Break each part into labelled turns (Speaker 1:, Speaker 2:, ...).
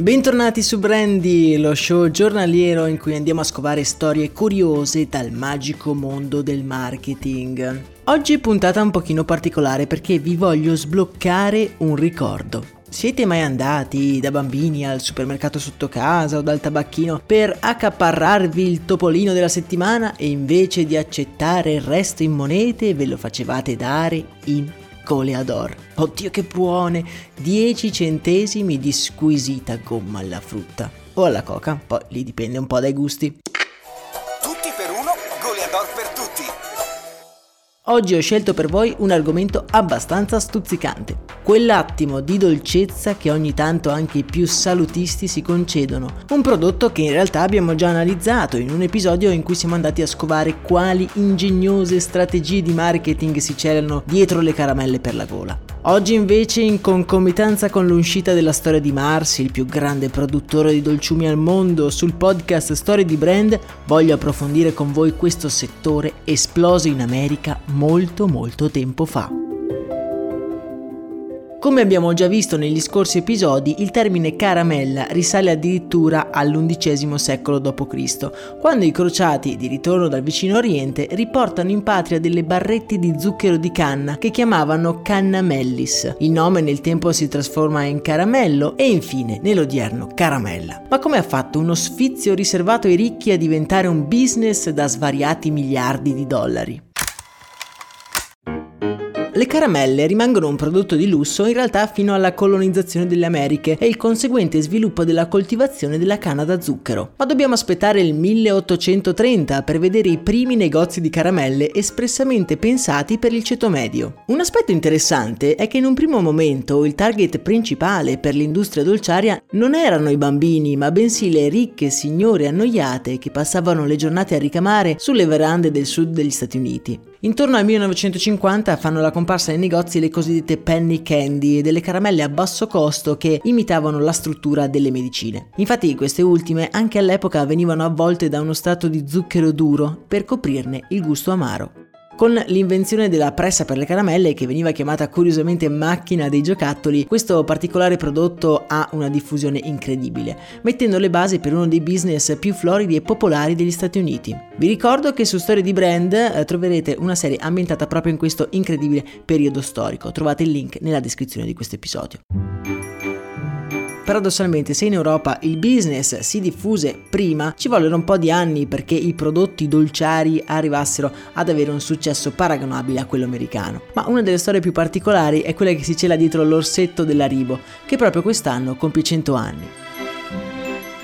Speaker 1: Bentornati su Brandy, lo show giornaliero in cui andiamo a scovare storie curiose dal magico mondo del marketing. Oggi puntata un pochino particolare perché vi voglio sbloccare un ricordo. Siete mai andati da bambini al supermercato sotto casa o dal tabacchino per accaparrarvi il topolino della settimana e invece di accettare il resto in monete ve lo facevate dare in Coleador. Oddio che buone! 10 centesimi di squisita gomma alla frutta. O alla coca, poi lì dipende un po' dai gusti. Oggi ho scelto per voi un argomento abbastanza stuzzicante, quell'attimo di dolcezza che ogni tanto anche i più salutisti si concedono, un prodotto che in realtà abbiamo già analizzato in un episodio in cui siamo andati a scovare quali ingegnose strategie di marketing si celano dietro le caramelle per la gola. Oggi invece, in concomitanza con l'uscita della storia di Mars, il più grande produttore di dolciumi al mondo, sul podcast Storie di Brand, voglio approfondire con voi questo settore esploso in America molto molto tempo fa. Come abbiamo già visto negli scorsi episodi, il termine caramella risale addirittura all'undicesimo secolo d.C., quando i crociati di ritorno dal vicino Oriente riportano in patria delle barrette di zucchero di canna che chiamavano cannamellis. Il nome nel tempo si trasforma in caramello e infine nell'odierno caramella. Ma come ha fatto uno sfizio riservato ai ricchi a diventare un business da svariati miliardi di dollari? Le caramelle rimangono un prodotto di lusso in realtà fino alla colonizzazione delle Americhe e il conseguente sviluppo della coltivazione della canna da zucchero. Ma dobbiamo aspettare il 1830 per vedere i primi negozi di caramelle espressamente pensati per il ceto medio. Un aspetto interessante è che in un primo momento il target principale per l'industria dolciaria non erano i bambini, ma bensì le ricche signore annoiate che passavano le giornate a ricamare sulle verande del sud degli Stati Uniti. Intorno al 1950 fanno la comparsa nei negozi le cosiddette penny candy, delle caramelle a basso costo che imitavano la struttura delle medicine. Infatti queste ultime anche all'epoca venivano avvolte da uno strato di zucchero duro per coprirne il gusto amaro. Con l'invenzione della pressa per le caramelle, che veniva chiamata curiosamente macchina dei giocattoli, questo particolare prodotto ha una diffusione incredibile, mettendo le basi per uno dei business più floridi e popolari degli Stati Uniti. Vi ricordo che su Storie di Brand eh, troverete una serie ambientata proprio in questo incredibile periodo storico. Trovate il link nella descrizione di questo episodio. Paradossalmente, se in Europa il business si diffuse prima, ci vollero un po' di anni perché i prodotti dolciari arrivassero ad avere un successo paragonabile a quello americano. Ma una delle storie più particolari è quella che si cela dietro l'orsetto dell'Aribo, che proprio quest'anno compie 100 anni.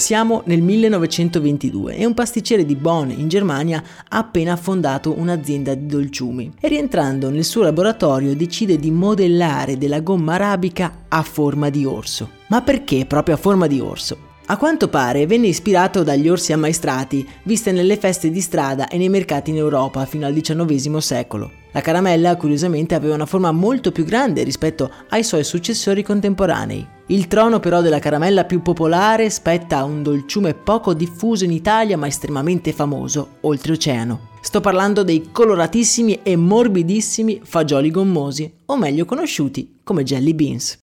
Speaker 1: Siamo nel 1922 e un pasticcere di Bonn in Germania ha appena fondato un'azienda di dolciumi e rientrando nel suo laboratorio decide di modellare della gomma arabica a forma di orso. Ma perché proprio a forma di orso? A quanto pare venne ispirato dagli orsi ammaestrati viste nelle feste di strada e nei mercati in Europa fino al XIX secolo. La caramella curiosamente aveva una forma molto più grande rispetto ai suoi successori contemporanei. Il trono però della caramella più popolare spetta a un dolciume poco diffuso in Italia ma estremamente famoso oltreoceano. Sto parlando dei coloratissimi e morbidissimi fagioli gommosi, o meglio conosciuti come jelly beans.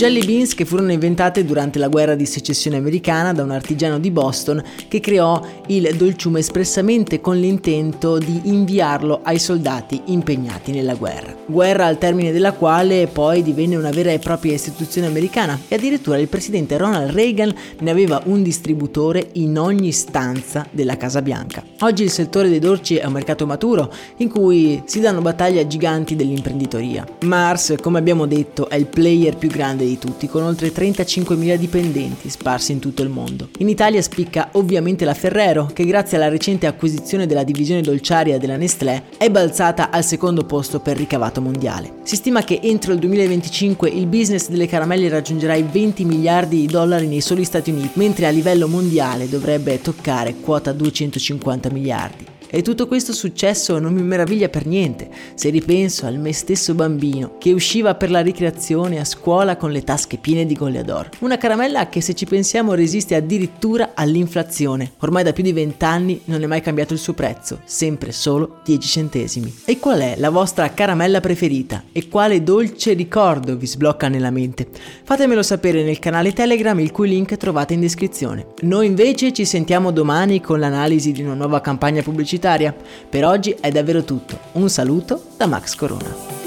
Speaker 1: Jelly beans che furono inventate durante la guerra di secessione americana da un artigiano di Boston che creò il dolciume espressamente con l'intento di inviarlo ai soldati impegnati nella guerra. Guerra al termine della quale poi divenne una vera e propria istituzione americana e addirittura il presidente Ronald Reagan ne aveva un distributore in ogni stanza della Casa Bianca. Oggi il settore dei dolci è un mercato maturo in cui si danno battaglie a giganti dell'imprenditoria. Mars, come abbiamo detto, è il player più grande dei tutti, con oltre 35.000 dipendenti sparsi in tutto il mondo. In Italia spicca ovviamente la Ferrero, che grazie alla recente acquisizione della divisione dolciaria della Nestlé è balzata al secondo posto per ricavato mondiale. Si stima che entro il 2025 il business delle caramelle raggiungerà i 20 miliardi di dollari nei soli Stati Uniti, mentre a livello mondiale dovrebbe toccare quota 250 miliardi. E tutto questo successo non mi meraviglia per niente, se ripenso al me stesso bambino che usciva per la ricreazione a scuola con le tasche piene di Goliador. Una caramella che se ci pensiamo resiste addirittura all'inflazione. Ormai da più di 20 anni non è mai cambiato il suo prezzo, sempre solo 10 centesimi. E qual è la vostra caramella preferita? E quale dolce ricordo vi sblocca nella mente? Fatemelo sapere nel canale Telegram il cui link trovate in descrizione. Noi invece ci sentiamo domani con l'analisi di una nuova campagna pubblicitaria pubblicitaria. Per oggi è davvero tutto. Un saluto da Max Corona.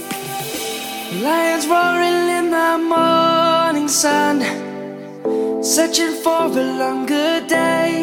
Speaker 1: Lions roaring in the morning sun, searching for a longer day.